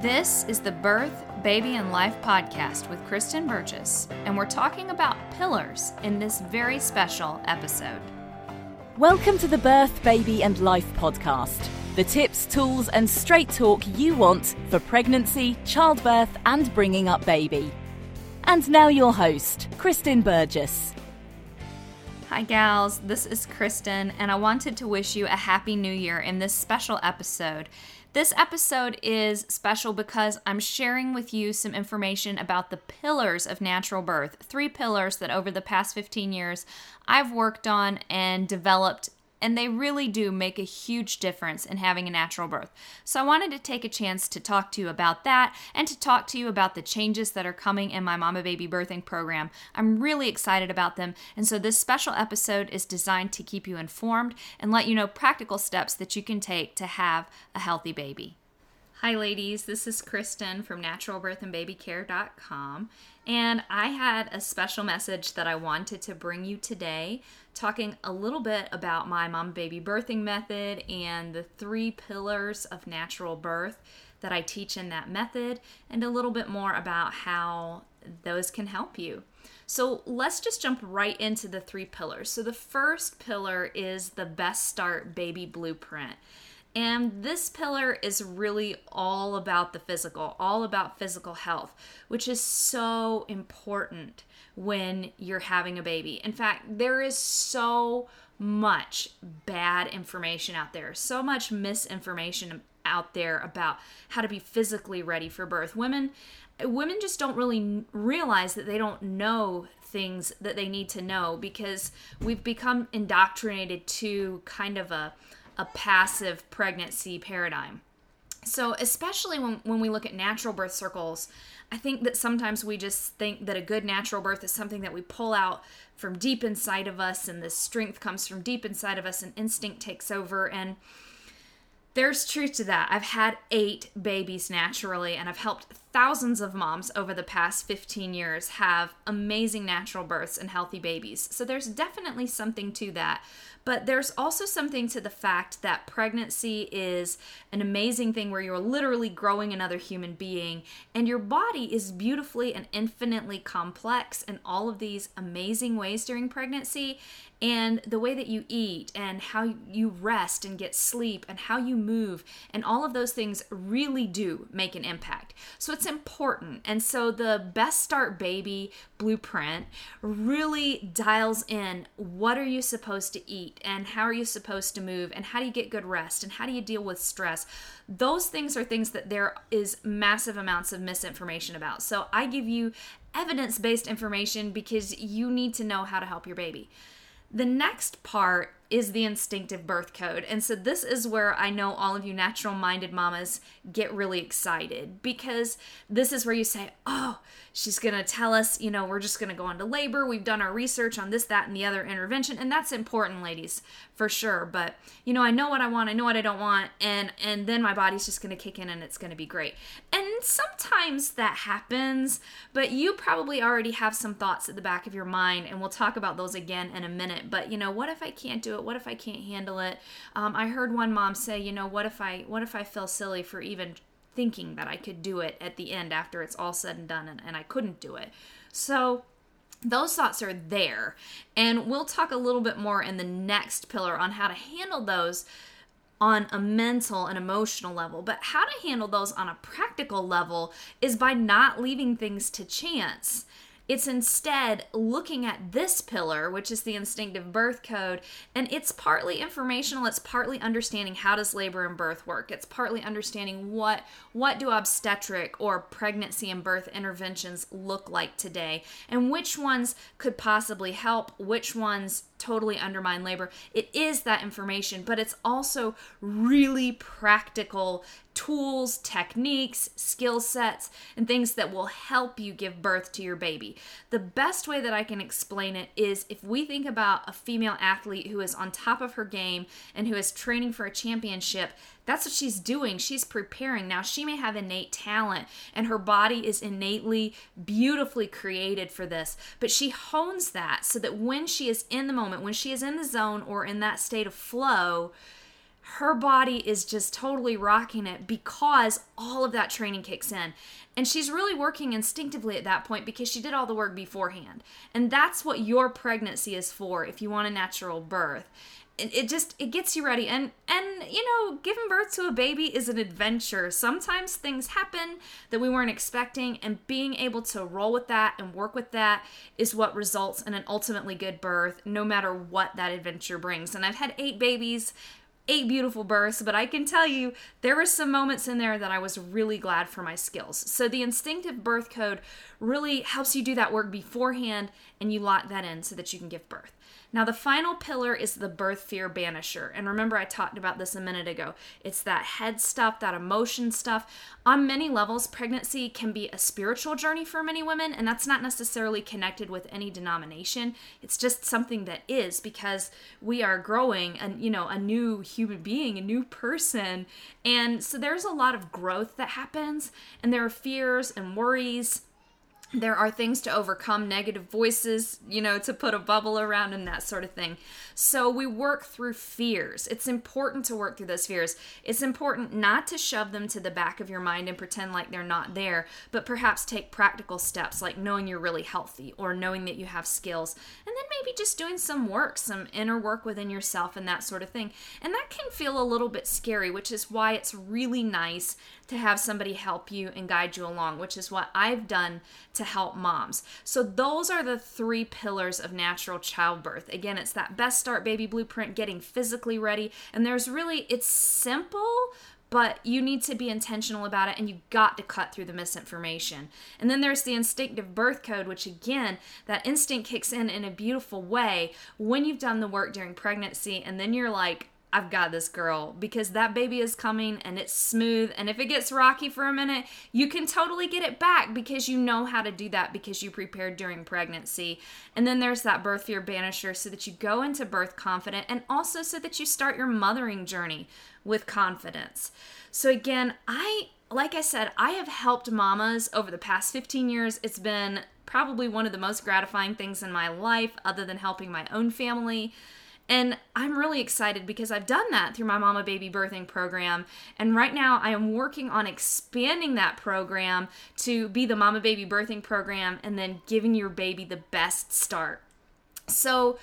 This is the Birth, Baby, and Life podcast with Kristen Burgess, and we're talking about pillars in this very special episode. Welcome to the Birth, Baby, and Life podcast. The tips, tools, and straight talk you want for pregnancy, childbirth, and bringing up baby. And now, your host, Kristen Burgess. Hi, gals. This is Kristen, and I wanted to wish you a happy new year in this special episode. This episode is special because I'm sharing with you some information about the pillars of natural birth. Three pillars that over the past 15 years I've worked on and developed and they really do make a huge difference in having a natural birth. So I wanted to take a chance to talk to you about that and to talk to you about the changes that are coming in my mama baby birthing program. I'm really excited about them, and so this special episode is designed to keep you informed and let you know practical steps that you can take to have a healthy baby. Hi, ladies. This is Kristen from naturalbirthandbabycare.com. And I had a special message that I wanted to bring you today, talking a little bit about my mom baby birthing method and the three pillars of natural birth that I teach in that method, and a little bit more about how those can help you. So let's just jump right into the three pillars. So the first pillar is the Best Start Baby Blueprint. And this pillar is really all about the physical, all about physical health, which is so important when you're having a baby. In fact, there is so much bad information out there, so much misinformation out there about how to be physically ready for birth. Women women just don't really realize that they don't know things that they need to know because we've become indoctrinated to kind of a a passive pregnancy paradigm. So, especially when, when we look at natural birth circles, I think that sometimes we just think that a good natural birth is something that we pull out from deep inside of us, and the strength comes from deep inside of us, and instinct takes over. And there's truth to that. I've had eight babies naturally, and I've helped thousands of moms over the past 15 years have amazing natural births and healthy babies. So there's definitely something to that. But there's also something to the fact that pregnancy is an amazing thing where you're literally growing another human being, and your body is beautifully and infinitely complex in all of these amazing ways during pregnancy. And the way that you eat, and how you rest and get sleep, and how you move, and all of those things really do make an impact. So it's important. And so the Best Start Baby blueprint really dials in what are you supposed to eat and how are you supposed to move and how do you get good rest and how do you deal with stress. Those things are things that there is massive amounts of misinformation about. So i give you evidence-based information because you need to know how to help your baby. The next part is the instinctive birth code. And so this is where I know all of you natural minded mamas get really excited because this is where you say, "Oh, she's going to tell us, you know, we're just going to go into labor. We've done our research on this, that and the other intervention." And that's important, ladies, for sure. But, you know, I know what I want, I know what I don't want, and and then my body's just going to kick in and it's going to be great. And sometimes that happens, but you probably already have some thoughts at the back of your mind and we'll talk about those again in a minute. But, you know, what if I can't do it? What if I can't handle it? Um, I heard one mom say, you know, what if I what if I feel silly for even thinking that I could do it at the end after it's all said and done and, and I couldn't do it. So those thoughts are there. And we'll talk a little bit more in the next pillar on how to handle those on a mental and emotional level. But how to handle those on a practical level is by not leaving things to chance. It's instead looking at this pillar, which is the instinctive birth code, and it's partly informational, it's partly understanding how does labor and birth work. It's partly understanding what what do obstetric or pregnancy and birth interventions look like today and which ones could possibly help, which ones totally undermine labor. It is that information, but it's also really practical tools, techniques, skill sets, and things that will help you give birth to your baby. The best way that I can explain it is if we think about a female athlete who is on top of her game and who is training for a championship, that's what she's doing. She's preparing. Now, she may have innate talent and her body is innately, beautifully created for this, but she hones that so that when she is in the moment, when she is in the zone or in that state of flow, her body is just totally rocking it because all of that training kicks in. And she's really working instinctively at that point because she did all the work beforehand. And that's what your pregnancy is for if you want a natural birth it just it gets you ready and and you know giving birth to a baby is an adventure sometimes things happen that we weren't expecting and being able to roll with that and work with that is what results in an ultimately good birth no matter what that adventure brings and i've had eight babies eight beautiful births, but I can tell you there were some moments in there that I was really glad for my skills. So the instinctive birth code really helps you do that work beforehand and you lock that in so that you can give birth. Now, the final pillar is the birth fear banisher. And remember, I talked about this a minute ago. It's that head stuff, that emotion stuff. On many levels, pregnancy can be a spiritual journey for many women, and that's not necessarily connected with any denomination. It's just something that is because we are growing and, you know, a new human being, a new person. And so there's a lot of growth that happens, and there are fears and worries there are things to overcome negative voices, you know, to put a bubble around and that sort of thing. So we work through fears. It's important to work through those fears. It's important not to shove them to the back of your mind and pretend like they're not there, but perhaps take practical steps like knowing you're really healthy or knowing that you have skills. And then maybe just doing some work, some inner work within yourself and that sort of thing. And that can feel a little bit scary, which is why it's really nice to have somebody help you and guide you along, which is what I've done to help moms. So, those are the three pillars of natural childbirth. Again, it's that best start baby blueprint, getting physically ready. And there's really, it's simple, but you need to be intentional about it and you got to cut through the misinformation. And then there's the instinctive birth code, which again, that instinct kicks in in a beautiful way when you've done the work during pregnancy, and then you're like, I've got this girl because that baby is coming and it's smooth. And if it gets rocky for a minute, you can totally get it back because you know how to do that because you prepared during pregnancy. And then there's that birth fear banisher so that you go into birth confident and also so that you start your mothering journey with confidence. So, again, I, like I said, I have helped mamas over the past 15 years. It's been probably one of the most gratifying things in my life, other than helping my own family. And I'm really excited because I've done that through my Mama Baby Birthing program. And right now I am working on expanding that program to be the Mama Baby Birthing program and then giving your baby the best start. So,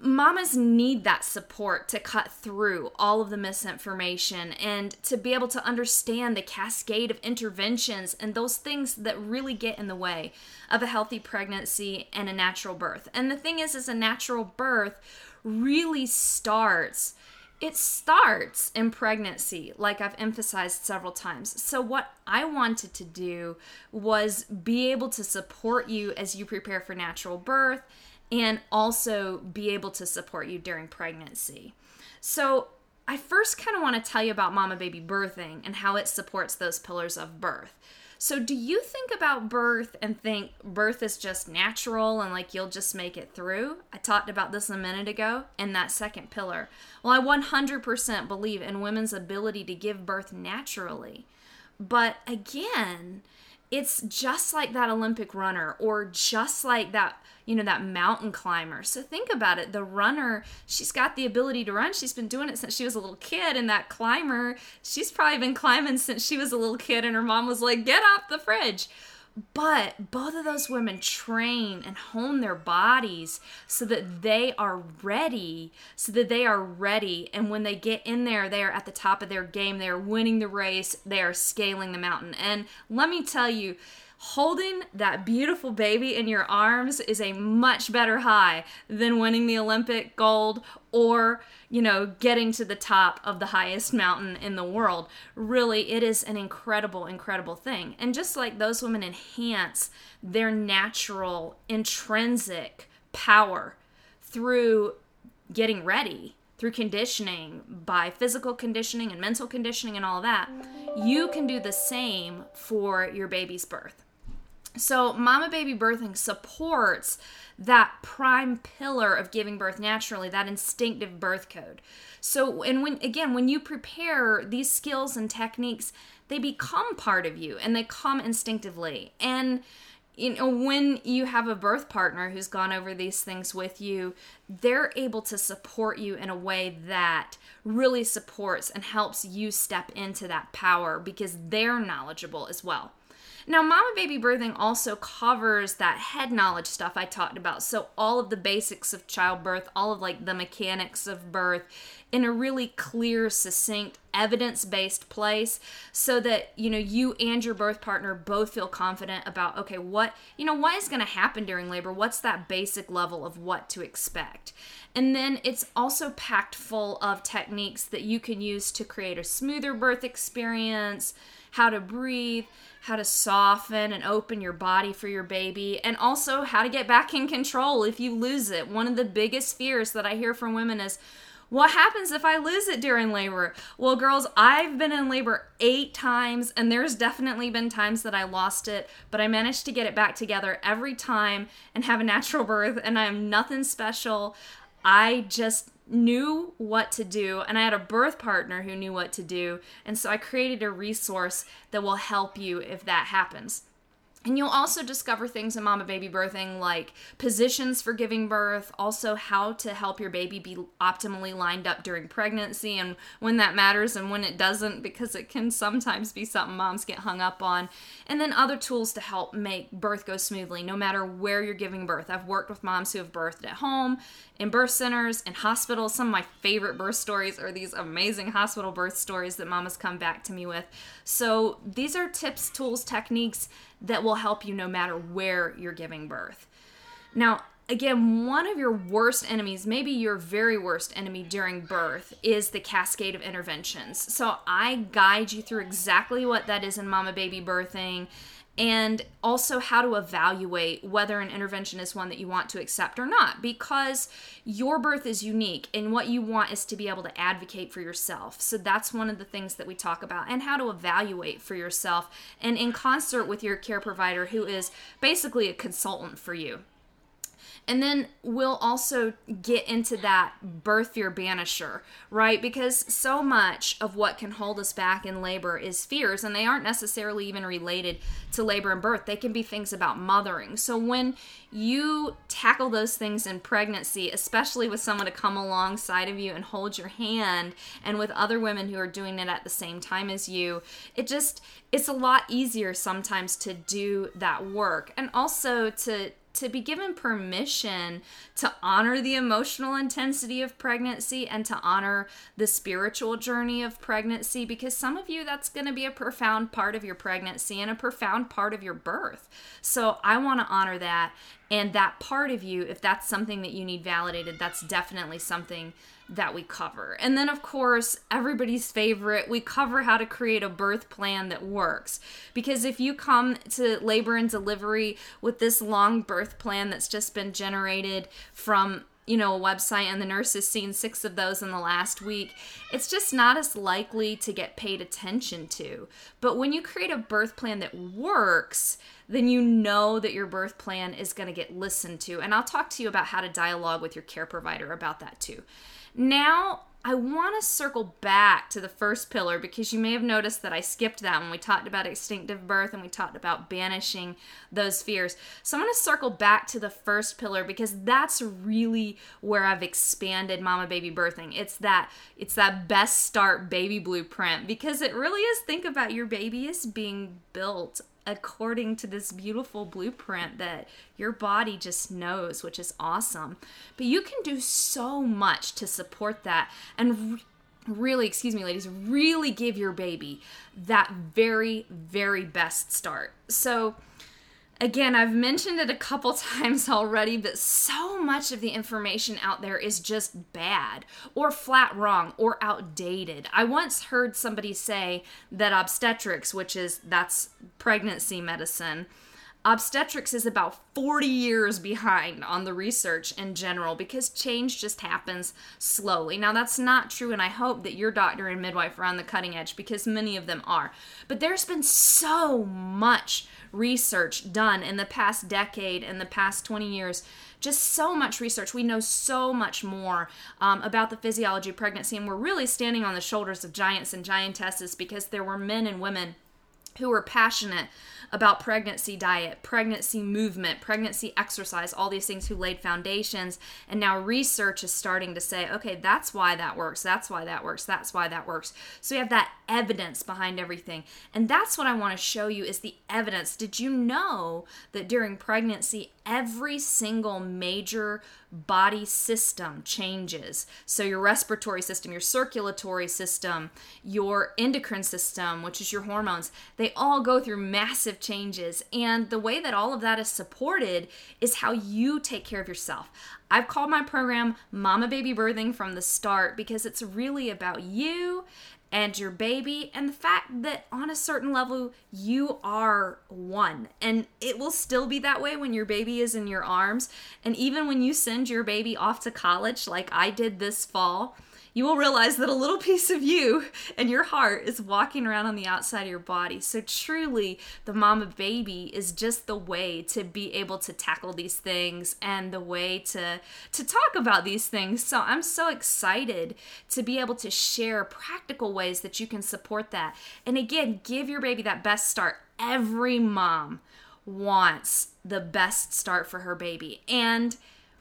mamas need that support to cut through all of the misinformation and to be able to understand the cascade of interventions and those things that really get in the way of a healthy pregnancy and a natural birth. And the thing is is a natural birth really starts it starts in pregnancy, like I've emphasized several times. So, what I wanted to do was be able to support you as you prepare for natural birth and also be able to support you during pregnancy. So, I first kind of want to tell you about mama baby birthing and how it supports those pillars of birth. So, do you think about birth and think birth is just natural and like you'll just make it through? I talked about this a minute ago in that second pillar. Well, I 100% believe in women's ability to give birth naturally. But again, it's just like that Olympic runner or just like that you know, that mountain climber. So think about it. The runner, she's got the ability to run. She's been doing it since she was a little kid. And that climber, she's probably been climbing since she was a little kid. And her mom was like, get off the fridge. But both of those women train and hone their bodies so that they are ready, so that they are ready. And when they get in there, they are at the top of their game. They are winning the race, they are scaling the mountain. And let me tell you, holding that beautiful baby in your arms is a much better high than winning the Olympic gold or, you know, getting to the top of the highest mountain in the world. Really, it is an incredible, incredible thing. And just like those women enhance their natural, intrinsic power through getting ready, through conditioning, by physical conditioning and mental conditioning and all that, you can do the same for your baby's birth. So, mama baby birthing supports that prime pillar of giving birth naturally, that instinctive birth code. So, and when again, when you prepare these skills and techniques, they become part of you and they come instinctively. And you know, when you have a birth partner who's gone over these things with you, they're able to support you in a way that really supports and helps you step into that power because they're knowledgeable as well. Now, mama baby birthing also covers that head knowledge stuff I talked about. So, all of the basics of childbirth, all of like the mechanics of birth in a really clear, succinct, evidence-based place so that, you know, you and your birth partner both feel confident about okay, what, you know, what is going to happen during labor? What's that basic level of what to expect? And then it's also packed full of techniques that you can use to create a smoother birth experience, how to breathe, how to soften and open your body for your baby, and also how to get back in control if you lose it. One of the biggest fears that I hear from women is, what happens if I lose it during labor? Well, girls, I've been in labor eight times, and there's definitely been times that I lost it, but I managed to get it back together every time and have a natural birth, and I am nothing special. I just knew what to do and I had a birth partner who knew what to do. And so I created a resource that will help you if that happens. And you'll also discover things in mama baby birthing like positions for giving birth, also how to help your baby be optimally lined up during pregnancy and when that matters and when it doesn't, because it can sometimes be something moms get hung up on. And then other tools to help make birth go smoothly no matter where you're giving birth. I've worked with moms who have birthed at home, in birth centers, in hospitals. Some of my favorite birth stories are these amazing hospital birth stories that mamas come back to me with. So these are tips, tools, techniques that will help you no matter where you're giving birth. Now, again, one of your worst enemies, maybe your very worst enemy during birth, is the cascade of interventions. So I guide you through exactly what that is in mama baby birthing and also how to evaluate whether an intervention is one that you want to accept or not because your birth is unique and what you want is to be able to advocate for yourself. So that's one of the things that we talk about and how to evaluate for yourself and in concert with your care provider who is basically a consultant for you. And then we'll also get into that birth fear banisher, right? Because so much of what can hold us back in labor is fears, and they aren't necessarily even related to labor and birth. They can be things about mothering. So when you tackle those things in pregnancy, especially with someone to come alongside of you and hold your hand, and with other women who are doing it at the same time as you, it just, it's a lot easier sometimes to do that work and also to to be given permission to honor the emotional intensity of pregnancy and to honor the spiritual journey of pregnancy because some of you that's going to be a profound part of your pregnancy and a profound part of your birth. So I want to honor that and that part of you if that's something that you need validated, that's definitely something that we cover. And then, of course, everybody's favorite, we cover how to create a birth plan that works. Because if you come to labor and delivery with this long birth plan that's just been generated from you know, a website and the nurse has seen six of those in the last week, it's just not as likely to get paid attention to. But when you create a birth plan that works, then you know that your birth plan is going to get listened to. And I'll talk to you about how to dialogue with your care provider about that too. Now, I want to circle back to the first pillar because you may have noticed that I skipped that when we talked about instinctive birth and we talked about banishing those fears. So I'm going to circle back to the first pillar because that's really where I've expanded mama baby birthing. It's that it's that best start baby blueprint because it really is think about your baby as being built according to this beautiful blueprint that your body just knows, which is awesome. But you can do so much to support that and re- really, excuse me, ladies, really give your baby that very, very best start. So, Again, I've mentioned it a couple times already, but so much of the information out there is just bad or flat wrong or outdated. I once heard somebody say that obstetrics, which is that's pregnancy medicine, obstetrics is about 40 years behind on the research in general because change just happens slowly. Now, that's not true, and I hope that your doctor and midwife are on the cutting edge because many of them are. But there's been so much research done in the past decade and the past 20 years. Just so much research. We know so much more um, about the physiology of pregnancy, and we're really standing on the shoulders of giants and giantesses because there were men and women who are passionate about pregnancy diet, pregnancy movement, pregnancy exercise, all these things who laid foundations. And now research is starting to say, okay, that's why that works. That's why that works. That's why that works. So we have that evidence behind everything. And that's what I want to show you is the evidence. Did you know that during pregnancy, every single major body system changes. So, your respiratory system, your circulatory system, your endocrine system, which is your hormones, they all go through massive changes. And the way that all of that is supported is how you take care of yourself. I've called my program Mama Baby Birthing from the start because it's really about you and your baby, and the fact that on a certain level, you are one. And it will still be that way when your baby is in your arms. And even when you send your baby off to college, like I did this fall, you will realize that a little piece of you and your heart is walking around on the outside of your body. So, truly, the mama baby is just the way to be able to tackle these things and the way to, to talk about these things. So, I'm so excited to be able to share practical ways that you can support that. And again, give your baby that best start. Every mom wants the best start for her baby. And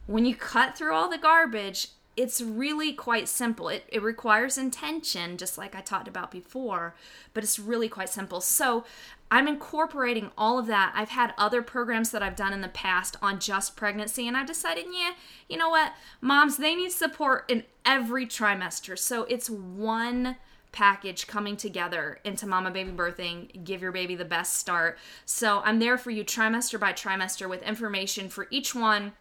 when you cut through all the garbage it's really quite simple. It, it requires intention, just like I talked about before, but it's really quite simple. So I'm incorporating all of that. I've had other programs that I've done in the past on just pregnancy, and I've decided, yeah, you know what? Moms, they need support in every trimester. So it's one package coming together into mama baby birthing give your baby the best start so i'm there for you trimester by trimester with information for each one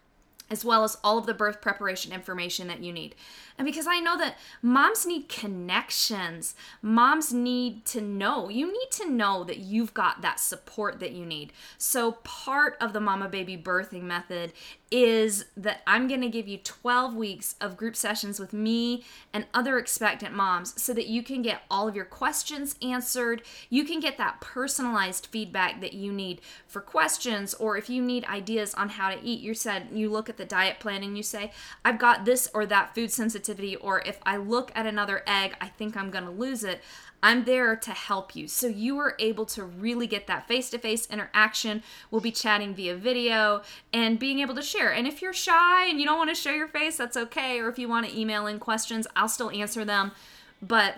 as well as all of the birth preparation information that you need. And because I know that moms need connections, moms need to know, you need to know that you've got that support that you need. So, part of the mama baby birthing method is that I'm going to give you 12 weeks of group sessions with me and other expectant moms so that you can get all of your questions answered. You can get that personalized feedback that you need for questions, or if you need ideas on how to eat. You said you look at the diet plan and you say, I've got this or that food sensitivity, or if I look at another egg, I think I'm going to lose it. I'm there to help you. So you are able to really get that face to face interaction. We'll be chatting via video and being able to share. And if you're shy and you don't want to show your face, that's okay. Or if you want to email in questions, I'll still answer them. But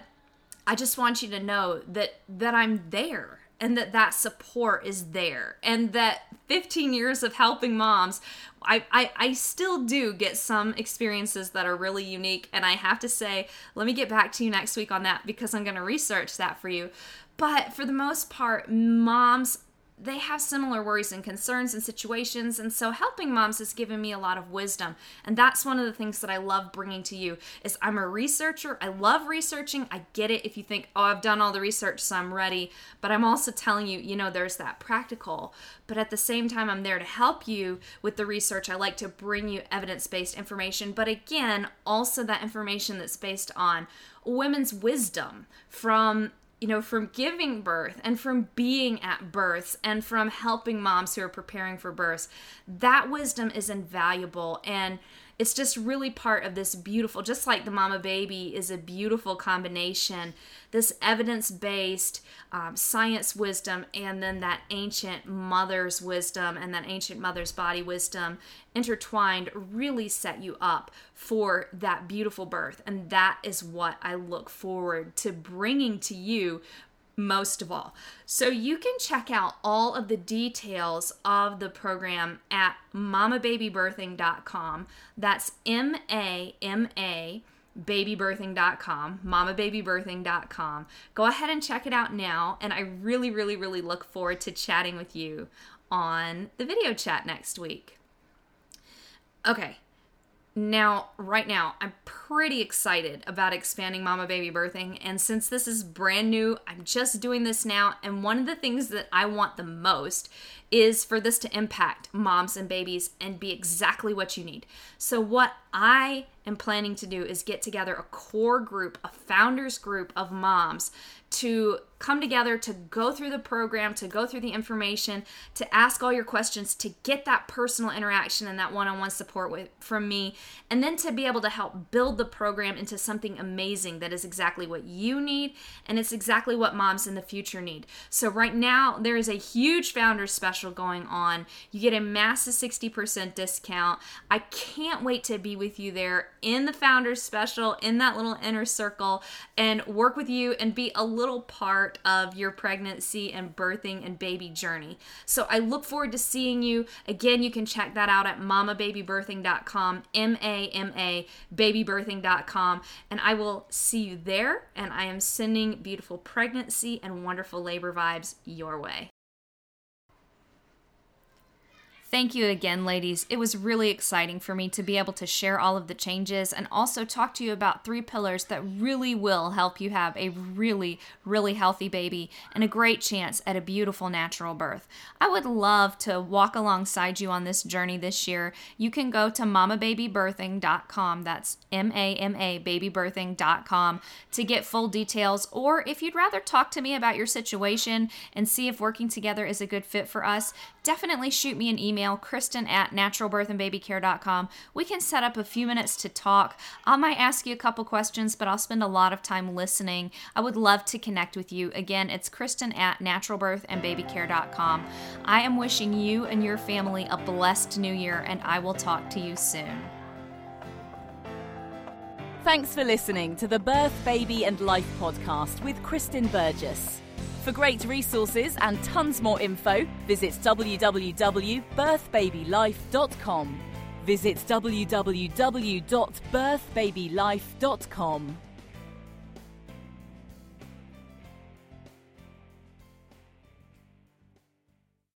I just want you to know that that I'm there and that that support is there. And that 15 years of helping moms I, I, I still do get some experiences that are really unique. And i have to say let me get back to you next week on that because i'm going to research that for you. But for the most part moms they have similar worries and concerns and situations and so helping moms has given me a lot of wisdom. And that's one of the things that i love bringing to you is i'm a researcher. I love researching. I get it if you think oh i've done all the research so i'm ready. But i'm also telling you you know there's that practical. But at the same time i'm there to help you with the research. I like to bring you evidence-based information. But again also that information that's based on women's wisdom from you know, from giving birth and from being at births and from helping moms who are preparing for births, that wisdom is invaluable. And it's just really part of this beautiful, just like the mama baby is a beautiful combination, this evidence based um, science wisdom, and then that ancient mother's wisdom and that ancient mother's body wisdom intertwined really set you up for that beautiful birth. And that is what I look forward to bringing to you most of all. So you can check out all of the details of the program at mamababybirthing.com. That's M A M A babybirthing.com, mamababybirthing.com. Go ahead and check it out now and I really really really look forward to chatting with you on the video chat next week. Okay, now, right now, I'm pretty excited about expanding Mama Baby Birthing. And since this is brand new, I'm just doing this now. And one of the things that I want the most is for this to impact moms and babies and be exactly what you need. So, what I am planning to do is get together a core group, a founders group of moms to come together to go through the program, to go through the information, to ask all your questions, to get that personal interaction and that one-on-one support with from me, and then to be able to help build the program into something amazing that is exactly what you need and it's exactly what moms in the future need. So right now there is a huge founder special going on. You get a massive 60% discount. I can't wait to be with you there in the founders special in that little inner circle and work with you and be a little part part of your pregnancy and birthing and baby journey. So I look forward to seeing you. Again, you can check that out at mamababybirthing.com, M A M A babybirthing.com, and I will see you there. And I am sending beautiful pregnancy and wonderful labor vibes your way. Thank you again, ladies. It was really exciting for me to be able to share all of the changes and also talk to you about three pillars that really will help you have a really, really healthy baby and a great chance at a beautiful natural birth. I would love to walk alongside you on this journey this year. You can go to mamababybirthing.com. That's M A M A babybirthing.com to get full details. Or if you'd rather talk to me about your situation and see if working together is a good fit for us, definitely shoot me an email, Kristen at naturalbirthandbabycare.com. We can set up a few minutes to talk. I might ask you a couple questions, but I'll spend a lot of time listening. I would love to connect with you. Again, it's Kristen at naturalbirthandbabycare.com. I am wishing you and your family a blessed new year, and I will talk to you soon. Thanks for listening to the Birth, Baby and Life podcast with Kristen Burgess. For great resources and tons more info, visit www.birthbabylife.com. Visit www.birthbabylife.com.